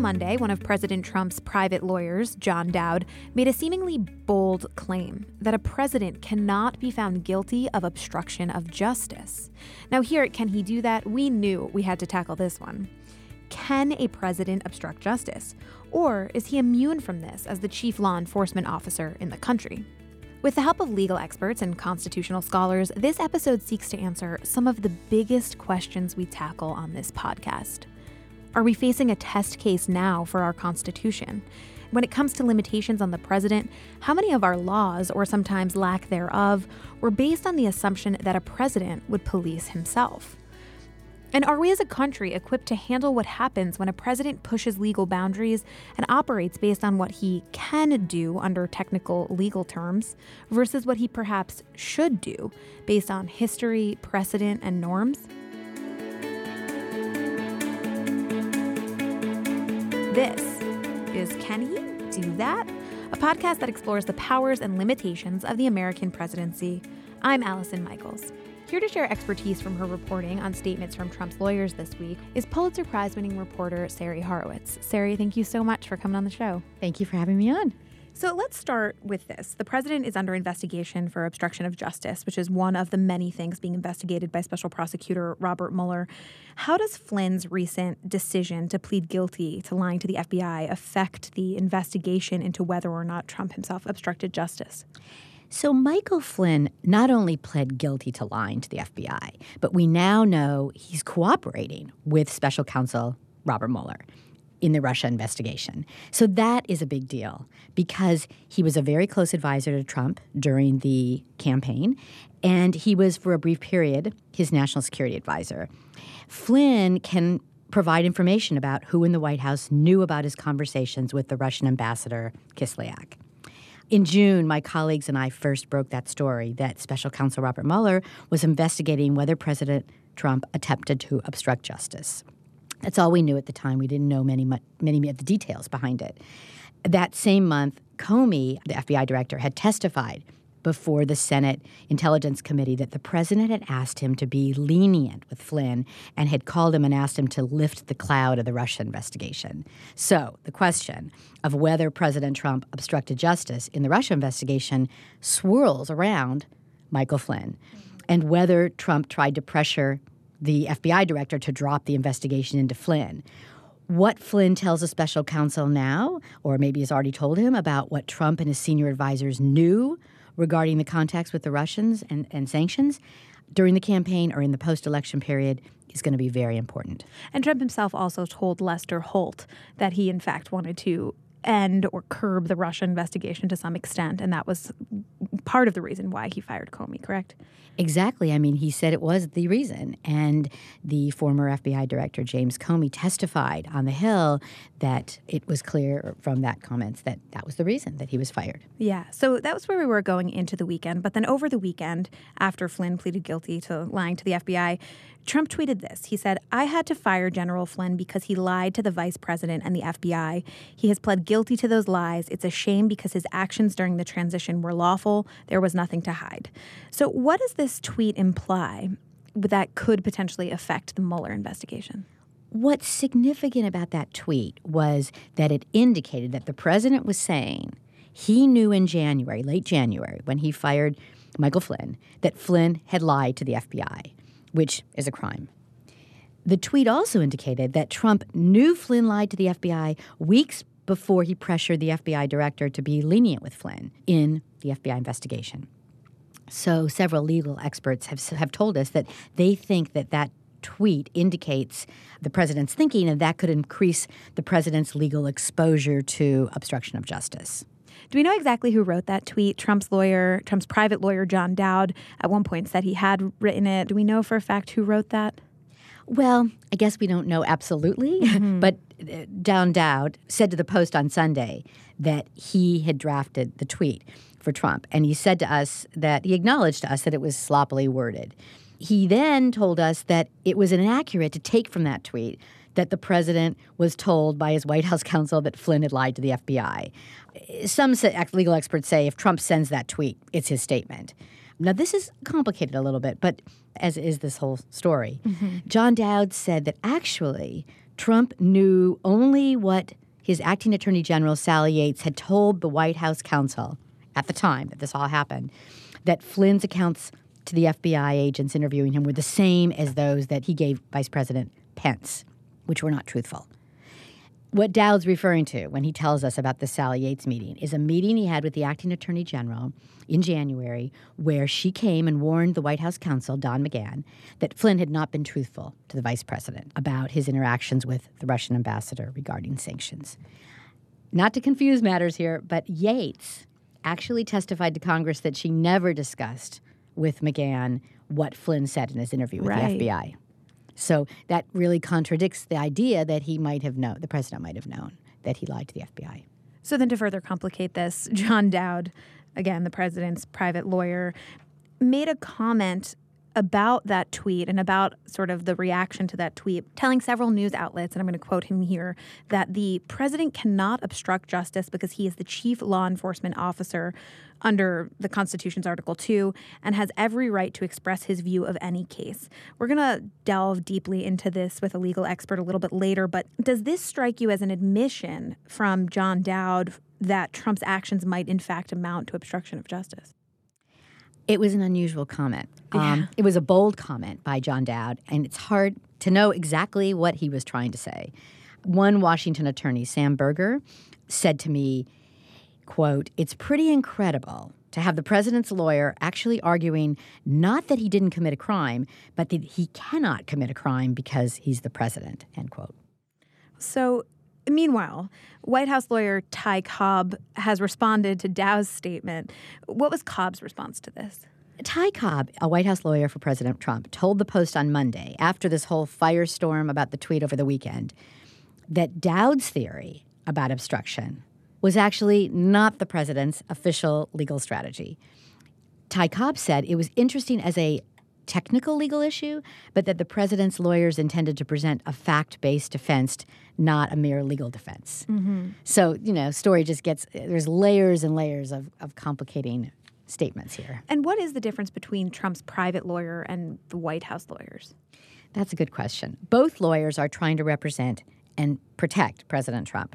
On Monday, one of President Trump's private lawyers, John Dowd, made a seemingly bold claim that a president cannot be found guilty of obstruction of justice. Now, here at Can He Do That? We knew we had to tackle this one. Can a president obstruct justice? Or is he immune from this as the chief law enforcement officer in the country? With the help of legal experts and constitutional scholars, this episode seeks to answer some of the biggest questions we tackle on this podcast. Are we facing a test case now for our Constitution? When it comes to limitations on the president, how many of our laws, or sometimes lack thereof, were based on the assumption that a president would police himself? And are we as a country equipped to handle what happens when a president pushes legal boundaries and operates based on what he can do under technical legal terms versus what he perhaps should do based on history, precedent, and norms? This is Can He Do That? A podcast that explores the powers and limitations of the American presidency. I'm Allison Michaels. Here to share expertise from her reporting on statements from Trump's lawyers this week is Pulitzer Prize winning reporter Sari Horwitz. Sari, thank you so much for coming on the show. Thank you for having me on. So let's start with this. The president is under investigation for obstruction of justice, which is one of the many things being investigated by special prosecutor Robert Mueller. How does Flynn's recent decision to plead guilty to lying to the FBI affect the investigation into whether or not Trump himself obstructed justice? So, Michael Flynn not only pled guilty to lying to the FBI, but we now know he's cooperating with special counsel Robert Mueller in the Russia investigation. So, that is a big deal because he was a very close advisor to Trump during the campaign, and he was, for a brief period, his national security advisor. Flynn can provide information about who in the White House knew about his conversations with the Russian ambassador, Kislyak. In June, my colleagues and I first broke that story that Special Counsel Robert Mueller was investigating whether President Trump attempted to obstruct justice. That's all we knew at the time. We didn't know many, many of the details behind it. That same month, Comey, the FBI director, had testified before the Senate Intelligence Committee that the president had asked him to be lenient with Flynn and had called him and asked him to lift the cloud of the Russia investigation. So, the question of whether President Trump obstructed justice in the Russia investigation swirls around Michael Flynn and whether Trump tried to pressure the FBI director to drop the investigation into Flynn what Flynn tells a special counsel now, or maybe has already told him about what Trump and his senior advisors knew regarding the contacts with the Russians and, and sanctions during the campaign or in the post election period is going to be very important. And Trump himself also told Lester Holt that he, in fact, wanted to end or curb the Russia investigation to some extent. And that was part of the reason why he fired Comey, correct? Exactly. I mean, he said it was the reason. And the former FBI director, James Comey, testified on the Hill that it was clear from that comments that that was the reason that he was fired. Yeah. So that was where we were going into the weekend. But then over the weekend, after Flynn pleaded guilty to lying to the FBI, Trump tweeted this. He said, I had to fire General Flynn because he lied to the vice president and the FBI. He has pled guilty to those lies. It's a shame because his actions during the transition were lawful. There was nothing to hide. So, what does this tweet imply that could potentially affect the Mueller investigation? What's significant about that tweet was that it indicated that the president was saying he knew in January, late January, when he fired Michael Flynn, that Flynn had lied to the FBI which is a crime. The tweet also indicated that Trump knew Flynn lied to the FBI weeks before he pressured the FBI director to be lenient with Flynn in the FBI investigation. So, several legal experts have, have told us that they think that that tweet indicates the president's thinking, and that could increase the president's legal exposure to obstruction of justice. Do we know exactly who wrote that tweet? Trump's lawyer, Trump's private lawyer, John Dowd, at one point said he had written it. Do we know for a fact who wrote that? Well, I guess we don't know absolutely, mm-hmm. but uh, John Dowd said to the Post on Sunday that he had drafted the tweet for Trump. And he said to us that he acknowledged to us that it was sloppily worded. He then told us that it was inaccurate to take from that tweet that the president was told by his White House counsel that Flynn had lied to the FBI. Some legal experts say if Trump sends that tweet, it's his statement. Now, this is complicated a little bit, but as is this whole story. Mm-hmm. John Dowd said that actually Trump knew only what his acting attorney general, Sally Yates, had told the White House counsel at the time that this all happened that Flynn's accounts to the FBI agents interviewing him were the same as those that he gave Vice President Pence, which were not truthful. What Dowd's referring to when he tells us about the Sally Yates meeting is a meeting he had with the acting attorney general in January where she came and warned the White House counsel, Don McGahn, that Flynn had not been truthful to the vice president about his interactions with the Russian ambassador regarding sanctions. Not to confuse matters here, but Yates actually testified to Congress that she never discussed with McGahn what Flynn said in his interview with right. the FBI. So that really contradicts the idea that he might have known, the president might have known that he lied to the FBI. So then, to further complicate this, John Dowd, again, the president's private lawyer, made a comment about that tweet and about sort of the reaction to that tweet, telling several news outlets, and I'm going to quote him here, that the president cannot obstruct justice because he is the chief law enforcement officer under the Constitution's Article 2 and has every right to express his view of any case. We're going to delve deeply into this with a legal expert a little bit later, but does this strike you as an admission from John Dowd that Trump's actions might in fact amount to obstruction of justice? It was an unusual comment. Yeah. Um, it was a bold comment by John Dowd, and it's hard to know exactly what he was trying to say. One Washington attorney, Sam Berger, said to me, quote, it's pretty incredible to have the president's lawyer actually arguing not that he didn't commit a crime, but that he cannot commit a crime because he's the president, end quote. So, meanwhile, White House lawyer Ty Cobb has responded to Dowd's statement. What was Cobb's response to this? Ty Cobb, a White House lawyer for President Trump, told the Post on Monday, after this whole firestorm about the tweet over the weekend, that Dowd's theory about obstruction was actually not the president's official legal strategy. Ty Cobb said it was interesting as a technical legal issue, but that the president's lawyers intended to present a fact based defense, not a mere legal defense. Mm-hmm. So, you know, story just gets, there's layers and layers of, of complicating statements here. And what is the difference between Trump's private lawyer and the White House lawyers? That's a good question. Both lawyers are trying to represent and protect President Trump.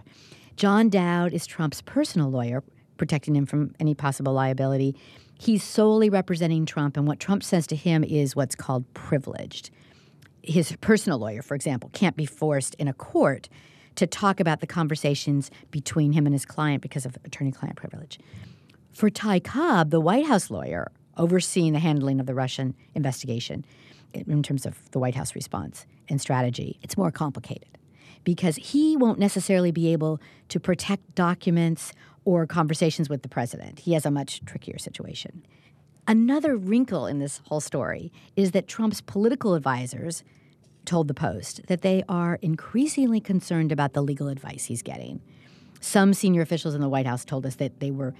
John Dowd is Trump's personal lawyer, protecting him from any possible liability. He's solely representing Trump, and what Trump says to him is what's called privileged. His personal lawyer, for example, can't be forced in a court to talk about the conversations between him and his client because of attorney client privilege. For Ty Cobb, the White House lawyer overseeing the handling of the Russian investigation, in terms of the White House response and strategy, it's more complicated because he won't necessarily be able to protect documents or conversations with the president. He has a much trickier situation. Another wrinkle in this whole story is that Trump's political advisors told the Post that they are increasingly concerned about the legal advice he's getting. Some senior officials in the White House told us that they were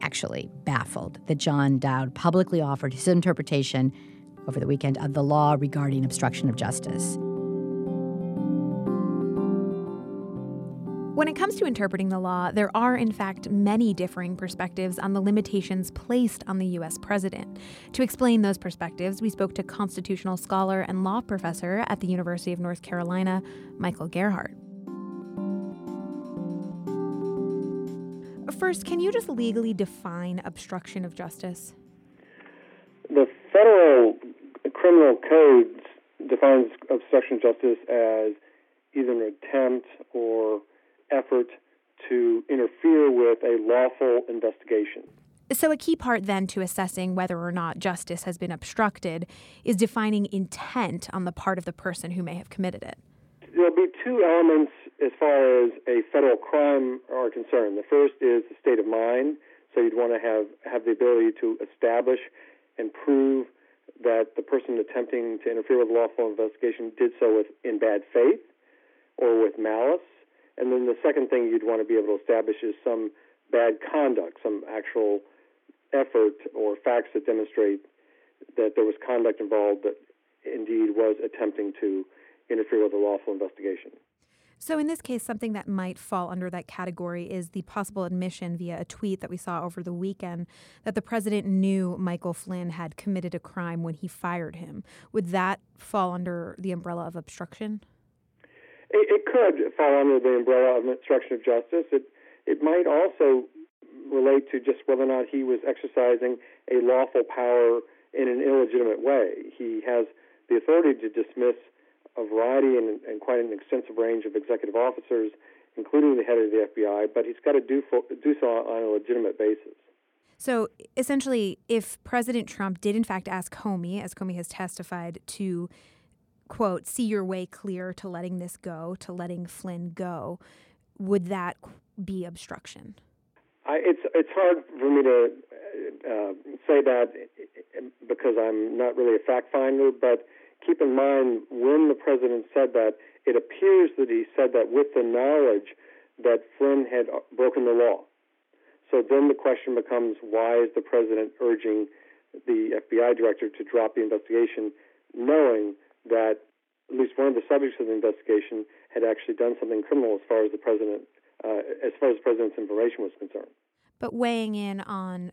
actually baffled that John Dowd publicly offered his interpretation over the weekend of the law regarding obstruction of justice. When it comes to interpreting the law, there are, in fact, many differing perspectives on the limitations placed on the U.S. president. To explain those perspectives, we spoke to constitutional scholar and law professor at the University of North Carolina, Michael Gerhardt. First, can you just legally define obstruction of justice? The federal criminal code defines obstruction of justice as either an attempt or effort to interfere with a lawful investigation. So, a key part then to assessing whether or not justice has been obstructed is defining intent on the part of the person who may have committed it. There'll be two elements as far as a federal crime are concerned. The first is the state of mind. So, you'd want to have, have the ability to establish and prove that the person attempting to interfere with a lawful investigation did so with in bad faith or with malice. And then the second thing you'd want to be able to establish is some bad conduct, some actual effort or facts that demonstrate that there was conduct involved that indeed was attempting to interfere with a lawful investigation. So, in this case, something that might fall under that category is the possible admission via a tweet that we saw over the weekend that the president knew Michael Flynn had committed a crime when he fired him. Would that fall under the umbrella of obstruction? It, it could fall under the umbrella of obstruction of justice. It it might also relate to just whether or not he was exercising a lawful power in an illegitimate way. He has the authority to dismiss a variety and, and quite an extensive range of executive officers, including the head of the FBI, but he's got to do, do so on a legitimate basis. So essentially, if President Trump did in fact ask Comey, as Comey has testified, to quote, see your way clear to letting this go, to letting Flynn go, would that be obstruction? I, it's it's hard for me to uh, say that because I'm not really a fact finder, but keep in mind when the president said that, it appears that he said that with the knowledge that Flynn had broken the law. So then the question becomes why is the president urging the FBI director to drop the investigation, knowing that at least one of the subjects of the investigation had actually done something criminal as far as the president, uh, as far as the president's information was concerned. But weighing in on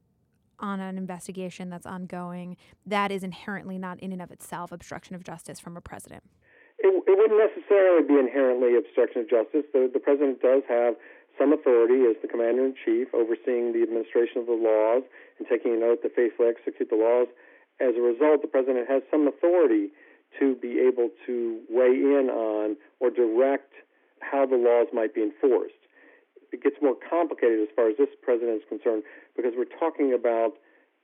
on an investigation that's ongoing, that is inherently not in and of itself obstruction of justice from a president. It, it wouldn't necessarily be inherently obstruction of justice. The, the president does have some authority as the commander in chief, overseeing the administration of the laws and taking an oath to faithfully execute the laws. As a result, the president has some authority to be able to weigh in on or direct how the laws might be enforced it gets more complicated as far as this president is concerned because we're talking about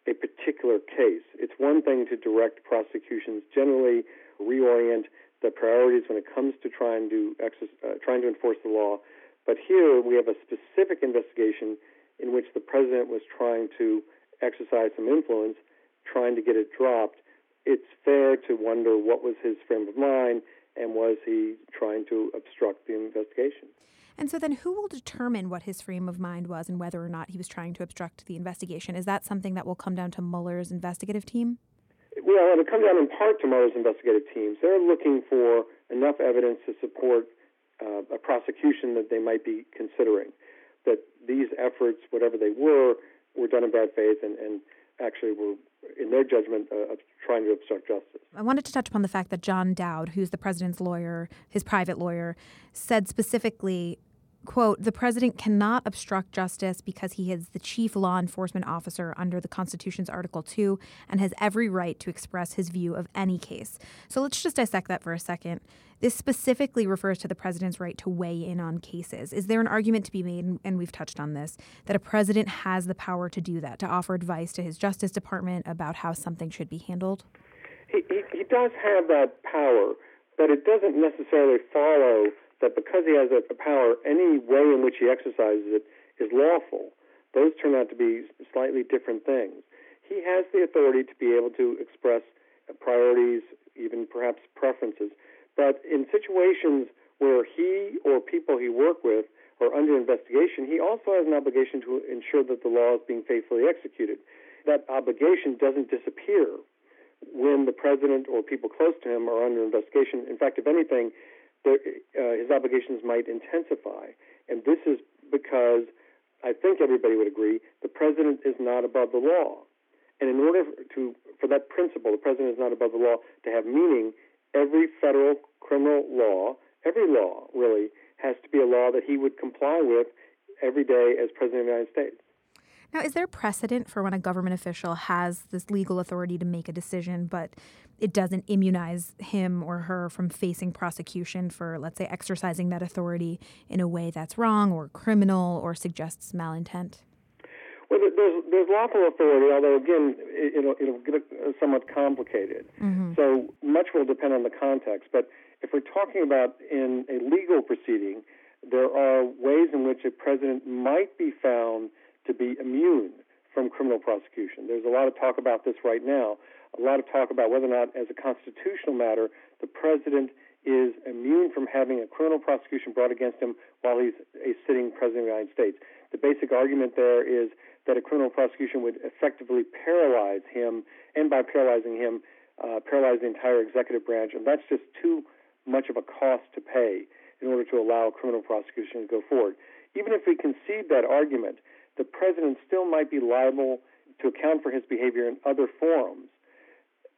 a particular case. It's one thing to direct prosecutions generally reorient the priorities when it comes to trying to uh, trying to enforce the law, but here we have a specific investigation in which the president was trying to exercise some influence, trying to get it dropped. It's fair to wonder what was his frame of mind and was he trying to obstruct the investigation? And so then who will determine what his frame of mind was and whether or not he was trying to obstruct the investigation? Is that something that will come down to Mueller's investigative team? Well, it'll come down in part to Mueller's investigative teams. They're looking for enough evidence to support uh, a prosecution that they might be considering. That these efforts, whatever they were, were done in bad faith and, and actually were, in their judgment, uh, trying to obstruct justice. I wanted to touch upon the fact that John Dowd, who's the president's lawyer, his private lawyer, said specifically quote, the president cannot obstruct justice because he is the chief law enforcement officer under the Constitution's Article 2 and has every right to express his view of any case. So let's just dissect that for a second. This specifically refers to the president's right to weigh in on cases. Is there an argument to be made, and we've touched on this, that a president has the power to do that, to offer advice to his Justice Department about how something should be handled? He, he, he does have that power, but it doesn't necessarily follow that because he has that power, any way in which he exercises it is lawful. Those turn out to be slightly different things. He has the authority to be able to express priorities, even perhaps preferences. But in situations where he or people he work with are under investigation, he also has an obligation to ensure that the law is being faithfully executed. That obligation doesn't disappear when the president or people close to him are under investigation. In fact, if anything, uh, his obligations might intensify. And this is because I think everybody would agree the president is not above the law. And in order to for that principle, the president is not above the law to have meaning, every federal criminal law, every law really, has to be a law that he would comply with every day as president of the United States. Now, is there precedent for when a government official has this legal authority to make a decision, but it doesn't immunize him or her from facing prosecution for, let's say, exercising that authority in a way that's wrong or criminal or suggests malintent? Well, there's there's lawful authority, although again, it'll it'll get somewhat complicated. Mm-hmm. So much will depend on the context. But if we're talking about in a legal proceeding, there are ways in which a president might be found to be immune from criminal prosecution. There's a lot of talk about this right now, a lot of talk about whether or not, as a constitutional matter, the president is immune from having a criminal prosecution brought against him while he's a sitting president of the United States. The basic argument there is that a criminal prosecution would effectively paralyze him, and by paralyzing him, uh, paralyze the entire executive branch, and that's just too much of a cost to pay in order to allow criminal prosecution to go forward. Even if we concede that argument, the president still might be liable to account for his behavior in other forums.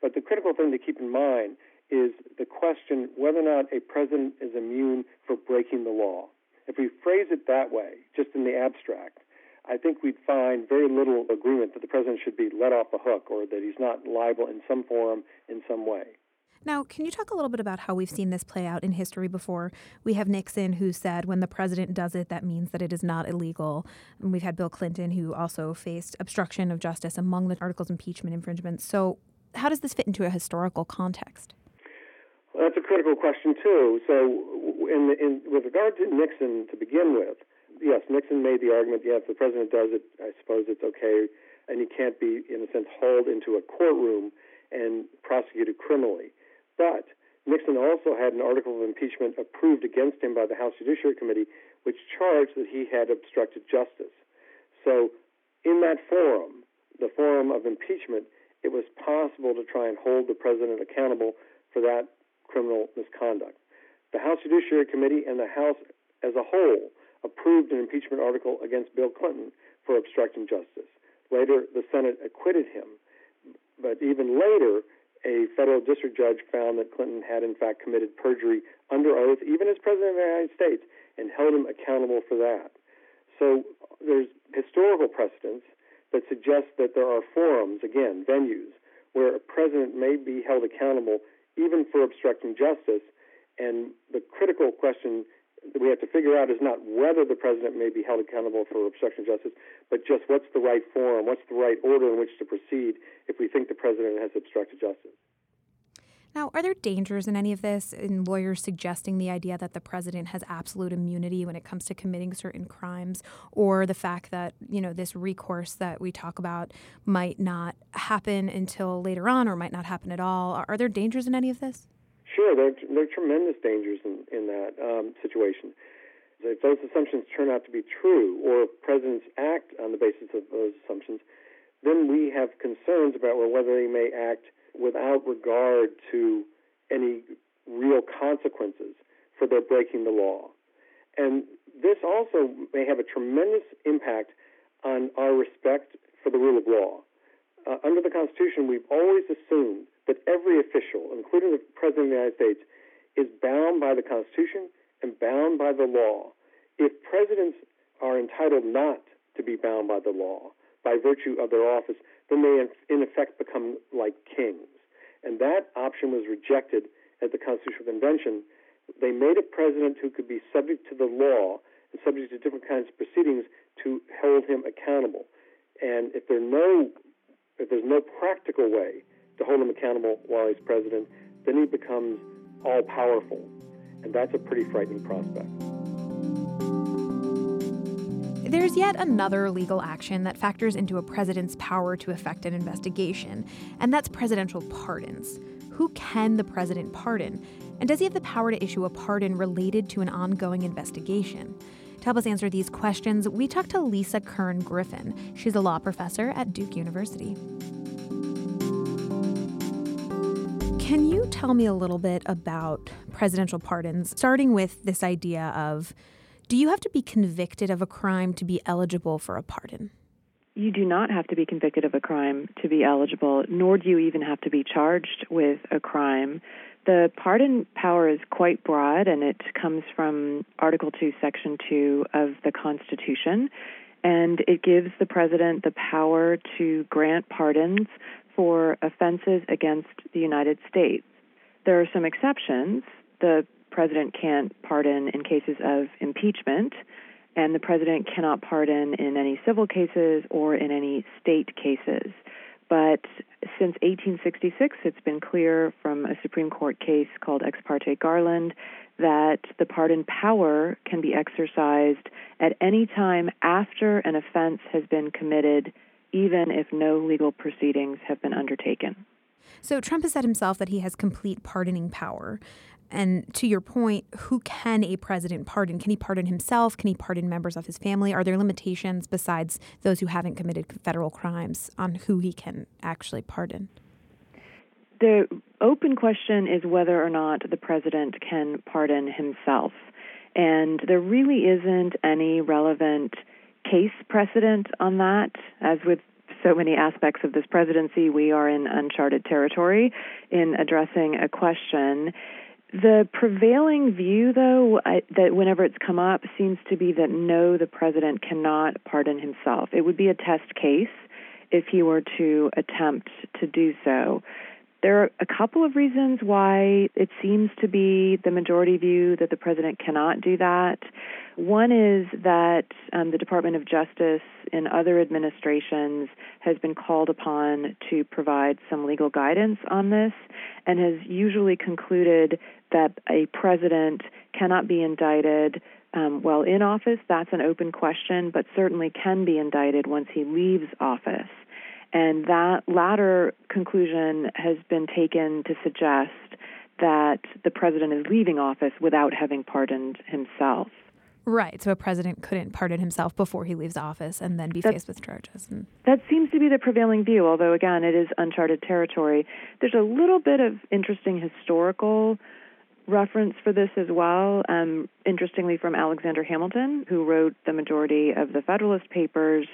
But the critical thing to keep in mind is the question whether or not a president is immune for breaking the law. If we phrase it that way, just in the abstract, I think we'd find very little agreement that the president should be let off the hook or that he's not liable in some forum in some way. Now, can you talk a little bit about how we've seen this play out in history before? We have Nixon who said when the president does it, that means that it is not illegal. And we've had Bill Clinton who also faced obstruction of justice among the articles impeachment infringements. So, how does this fit into a historical context? Well, that's a critical question too. So, in, in, with regard to Nixon to begin with, yes, Nixon made the argument. Yes, the president does it. I suppose it's okay, and he can't be, in a sense, hauled into a courtroom and prosecuted criminally. But Nixon also had an article of impeachment approved against him by the House Judiciary Committee, which charged that he had obstructed justice. So, in that forum, the forum of impeachment, it was possible to try and hold the president accountable for that criminal misconduct. The House Judiciary Committee and the House as a whole approved an impeachment article against Bill Clinton for obstructing justice. Later, the Senate acquitted him. But even later, a federal district judge found that Clinton had, in fact, committed perjury under oath, even as President of the United States, and held him accountable for that. So there's historical precedents that suggest that there are forums, again, venues, where a president may be held accountable even for obstructing justice. And the critical question that we have to figure out is not whether the president may be held accountable for obstruction of justice, but just what's the right forum, what's the right order in which to proceed if we think the president has obstructed justice. Now, are there dangers in any of this in lawyers suggesting the idea that the president has absolute immunity when it comes to committing certain crimes or the fact that, you know, this recourse that we talk about might not happen until later on or might not happen at all? Are there dangers in any of this? Sure, there, there are tremendous dangers in, in that um, situation. If those assumptions turn out to be true, or presidents act on the basis of those assumptions, then we have concerns about whether they may act without regard to any real consequences for their breaking the law. And this also may have a tremendous impact on our respect for the rule of law. Uh, under the Constitution, we've always assumed that every official, including the President of the United States, is bound by the Constitution and bound by the law. If presidents are entitled not to be bound by the law by virtue of their office, then they in effect become like kings. And that option was rejected at the Constitutional Convention. They made a president who could be subject to the law and subject to different kinds of proceedings to hold him accountable. And if there no if there's no practical way to hold him accountable while he's president, then he becomes all powerful. And that's a pretty frightening prospect. There's yet another legal action that factors into a president's power to effect an investigation, and that's presidential pardons. Who can the president pardon? And does he have the power to issue a pardon related to an ongoing investigation? To help us answer these questions, we talked to Lisa Kern Griffin. She's a law professor at Duke University. Can you tell me a little bit about presidential pardons, starting with this idea of do you have to be convicted of a crime to be eligible for a pardon? You do not have to be convicted of a crime to be eligible, nor do you even have to be charged with a crime. The pardon power is quite broad, and it comes from Article 2, Section 2 of the Constitution. And it gives the president the power to grant pardons for offenses against the United States. There are some exceptions. The president can't pardon in cases of impeachment, and the president cannot pardon in any civil cases or in any state cases. But since 1866, it's been clear from a Supreme Court case called Ex parte Garland that the pardon power can be exercised at any time after an offense has been committed even if no legal proceedings have been undertaken. So Trump has said himself that he has complete pardoning power. And to your point, who can a president pardon? Can he pardon himself? Can he pardon members of his family? Are there limitations besides those who haven't committed federal crimes on who he can actually pardon? The open question is whether or not the president can pardon himself. And there really isn't any relevant case precedent on that. As with so many aspects of this presidency, we are in uncharted territory in addressing a question. The prevailing view, though, I, that whenever it's come up, seems to be that no, the president cannot pardon himself. It would be a test case if he were to attempt to do so. There are a couple of reasons why it seems to be the majority view that the president cannot do that. One is that um, the Department of Justice in other administrations has been called upon to provide some legal guidance on this and has usually concluded that a president cannot be indicted um, while in office. That's an open question, but certainly can be indicted once he leaves office. And that latter conclusion has been taken to suggest that the president is leaving office without having pardoned himself. Right. So a president couldn't pardon himself before he leaves office and then be That's, faced with charges. And... That seems to be the prevailing view, although, again, it is uncharted territory. There's a little bit of interesting historical reference for this as well, um, interestingly, from Alexander Hamilton, who wrote the majority of the Federalist Papers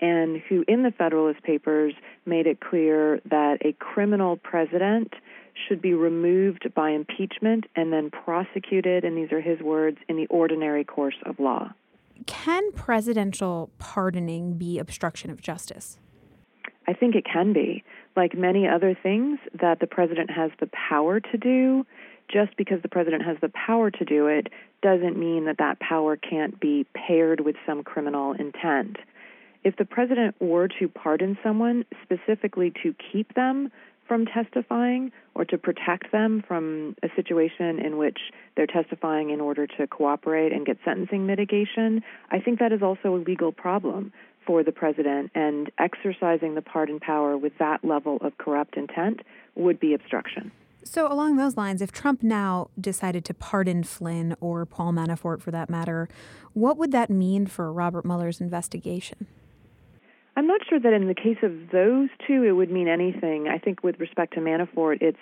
and who, in the Federalist Papers, made it clear that a criminal president should be removed by impeachment and then prosecuted, and these are his words, in the ordinary course of law. Can presidential pardoning be obstruction of justice? I think it can be. Like many other things that the president has the power to do, just because the president has the power to do it doesn't mean that that power can't be paired with some criminal intent. If the president were to pardon someone specifically to keep them from testifying or to protect them from a situation in which they're testifying in order to cooperate and get sentencing mitigation, I think that is also a legal problem for the president, and exercising the pardon power with that level of corrupt intent would be obstruction. So, along those lines, if Trump now decided to pardon Flynn or Paul Manafort for that matter, what would that mean for Robert Mueller's investigation? I'm not sure that in the case of those two it would mean anything. I think with respect to Manafort, it's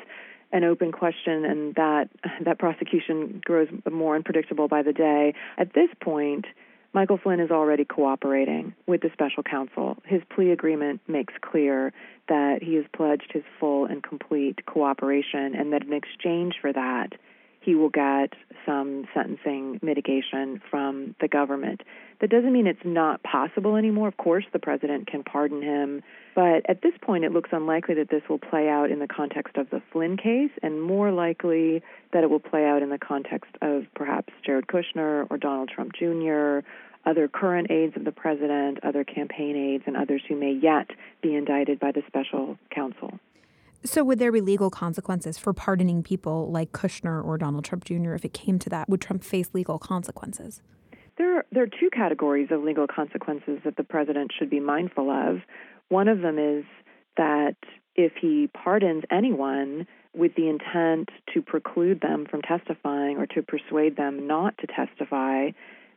an open question, and that that prosecution grows more unpredictable by the day. At this point, Michael Flynn is already cooperating with the special counsel. His plea agreement makes clear that he has pledged his full and complete cooperation, and that in exchange for that, he will get some sentencing mitigation from the government. That doesn't mean it's not possible anymore. Of course, the president can pardon him, but at this point, it looks unlikely that this will play out in the context of the Flynn case, and more likely that it will play out in the context of perhaps Jared Kushner or Donald Trump Jr., other current aides of the president, other campaign aides, and others who may yet be indicted by the special counsel. So, would there be legal consequences for pardoning people like Kushner or Donald Trump Jr. if it came to that? Would Trump face legal consequences? There are, there are two categories of legal consequences that the president should be mindful of. One of them is that if he pardons anyone with the intent to preclude them from testifying or to persuade them not to testify,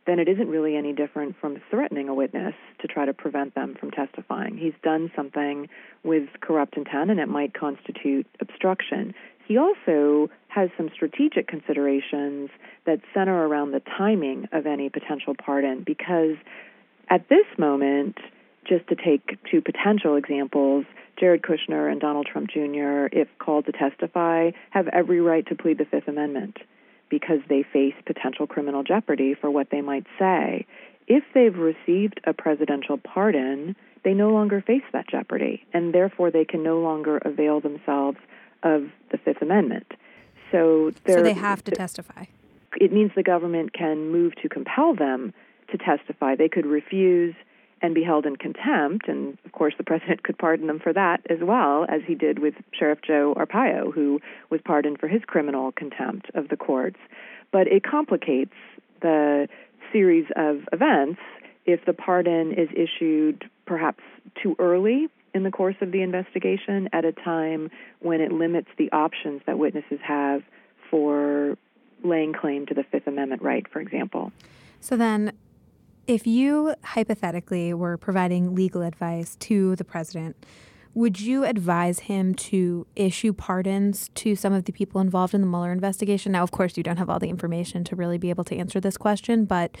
then it isn't really any different from threatening a witness to try to prevent them from testifying. He's done something with corrupt intent and it might constitute obstruction. He also has some strategic considerations that center around the timing of any potential pardon because at this moment, just to take two potential examples, Jared Kushner and Donald Trump Jr., if called to testify, have every right to plead the Fifth Amendment because they face potential criminal jeopardy for what they might say. If they've received a presidential pardon, they no longer face that jeopardy, and therefore they can no longer avail themselves of the Fifth Amendment. So, so they have to testify. It means the government can move to compel them to testify. They could refuse and be held in contempt. And of course, the president could pardon them for that as well, as he did with Sheriff Joe Arpaio, who was pardoned for his criminal contempt of the courts. But it complicates the series of events if the pardon is issued perhaps too early in the course of the investigation at a time when it limits the options that witnesses have for laying claim to the Fifth Amendment right, for example. So then, if you hypothetically were providing legal advice to the president, would you advise him to issue pardons to some of the people involved in the Mueller investigation? Now, of course, you don't have all the information to really be able to answer this question, but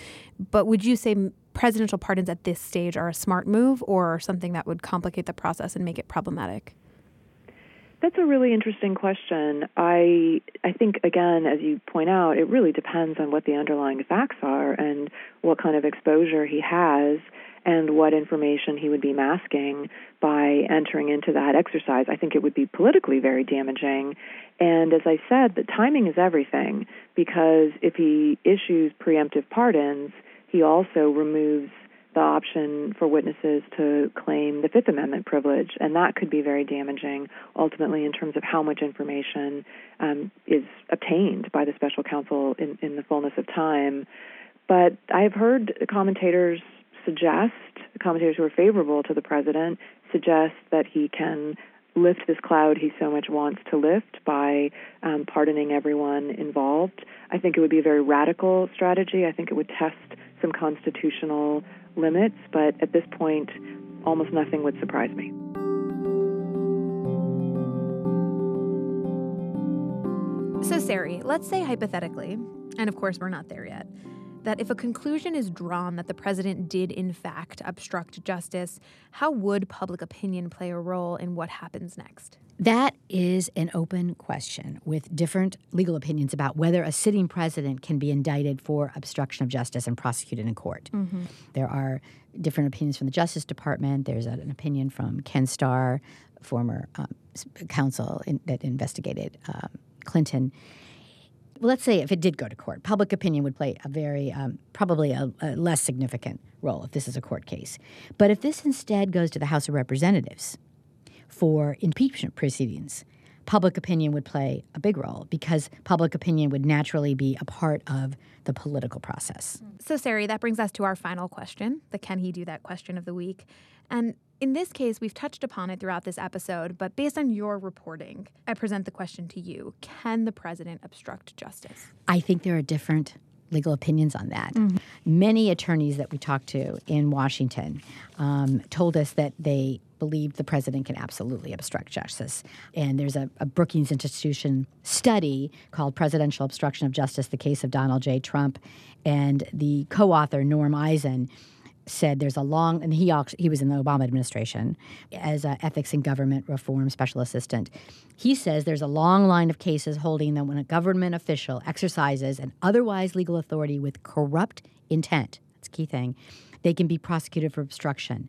but would you say presidential pardons at this stage are a smart move or something that would complicate the process and make it problematic? That's a really interesting question. I I think again, as you point out, it really depends on what the underlying facts are and what kind of exposure he has and what information he would be masking by entering into that exercise. I think it would be politically very damaging. And as I said, the timing is everything because if he issues preemptive pardons, he also removes the option for witnesses to claim the Fifth Amendment privilege, and that could be very damaging ultimately in terms of how much information um, is obtained by the special counsel in, in the fullness of time. But I've heard commentators suggest, commentators who are favorable to the president, suggest that he can lift this cloud he so much wants to lift by um, pardoning everyone involved. I think it would be a very radical strategy. I think it would test some constitutional limits, but at this point, almost nothing would surprise me. So, Sari, let's say hypothetically, and of course we're not there yet, that if a conclusion is drawn that the president did in fact obstruct justice, how would public opinion play a role in what happens next? That is an open question with different legal opinions about whether a sitting president can be indicted for obstruction of justice and prosecuted in court. Mm-hmm. There are different opinions from the Justice Department. There's an opinion from Ken Starr, former um, counsel in, that investigated um, Clinton let's say if it did go to court, public opinion would play a very, um, probably a, a, less significant role if this is a court case. But if this instead goes to the House of Representatives for impeachment proceedings, public opinion would play a big role because public opinion would naturally be a part of the political process. So, Sari, that brings us to our final question the can he do that question of the week. And in this case, we've touched upon it throughout this episode, but based on your reporting, I present the question to you Can the president obstruct justice? I think there are different legal opinions on that. Mm-hmm. Many attorneys that we talked to in Washington um, told us that they believe the president can absolutely obstruct justice. And there's a, a, Brookings Institution study called Presidential Obstruction of Justice The Case of Donald J. Trump. And the co author, Norm Eisen, said there's a long and he he was in the Obama administration as an ethics and government reform special assistant. He says there's a long line of cases holding that when a government official exercises an otherwise legal authority with corrupt intent, that's a key thing, they can be prosecuted for obstruction.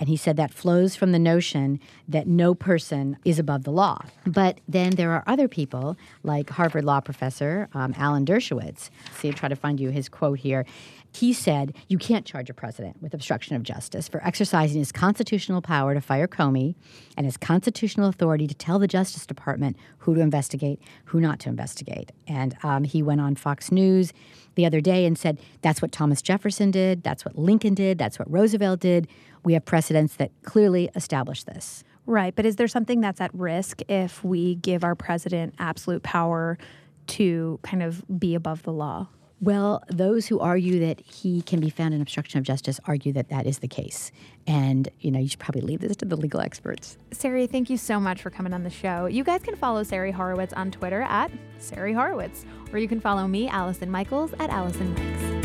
And he said that flows from the notion that no person is above the law. But then there are other people, like Harvard law professor um, Alan Dershowitz. See, I try to find you his quote here. He said, You can't charge a president with obstruction of justice for exercising his constitutional power to fire Comey and his constitutional authority to tell the Justice Department who to investigate, who not to investigate. And um, he went on Fox News the other day and said, That's what Thomas Jefferson did, that's what Lincoln did, that's what Roosevelt did. We have precedents that clearly establish this. Right. But is there something that's at risk if we give our president absolute power to kind of be above the law? Well, those who argue that he can be found in obstruction of justice argue that that is the case. And, you know, you should probably leave this to the legal experts. Sari, thank you so much for coming on the show. You guys can follow Sari Horwitz on Twitter at Sari Horwitz, or you can follow me, Allison Michaels, at Allison Mikes.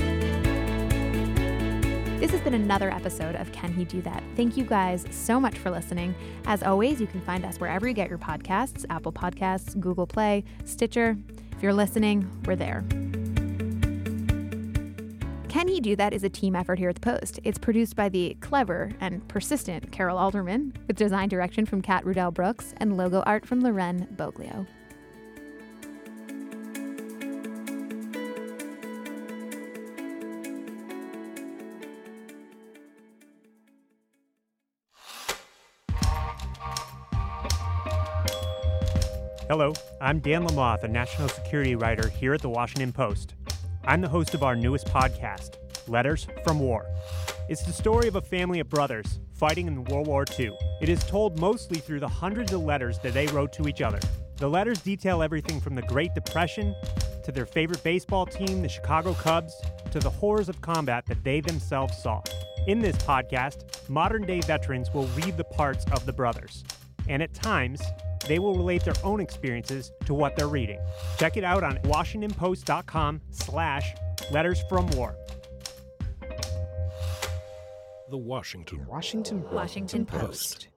This has been another episode of Can He Do That? Thank you guys so much for listening. As always, you can find us wherever you get your podcasts Apple Podcasts, Google Play, Stitcher. If you're listening, we're there. Can He Do That is a team effort here at the Post. It's produced by the clever and persistent Carol Alderman, with design direction from Kat Rudell Brooks and logo art from Loren Boglio. Hello, I'm Dan Lamothe, a national security writer here at the Washington Post. I'm the host of our newest podcast, Letters from War. It's the story of a family of brothers fighting in World War II. It is told mostly through the hundreds of letters that they wrote to each other. The letters detail everything from the Great Depression to their favorite baseball team, the Chicago Cubs, to the horrors of combat that they themselves saw. In this podcast, modern day veterans will read the parts of the brothers. And at times, they will relate their own experiences to what they're reading. Check it out on WashingtonPost.com slash letters from war. The Washington Washington Washington Post.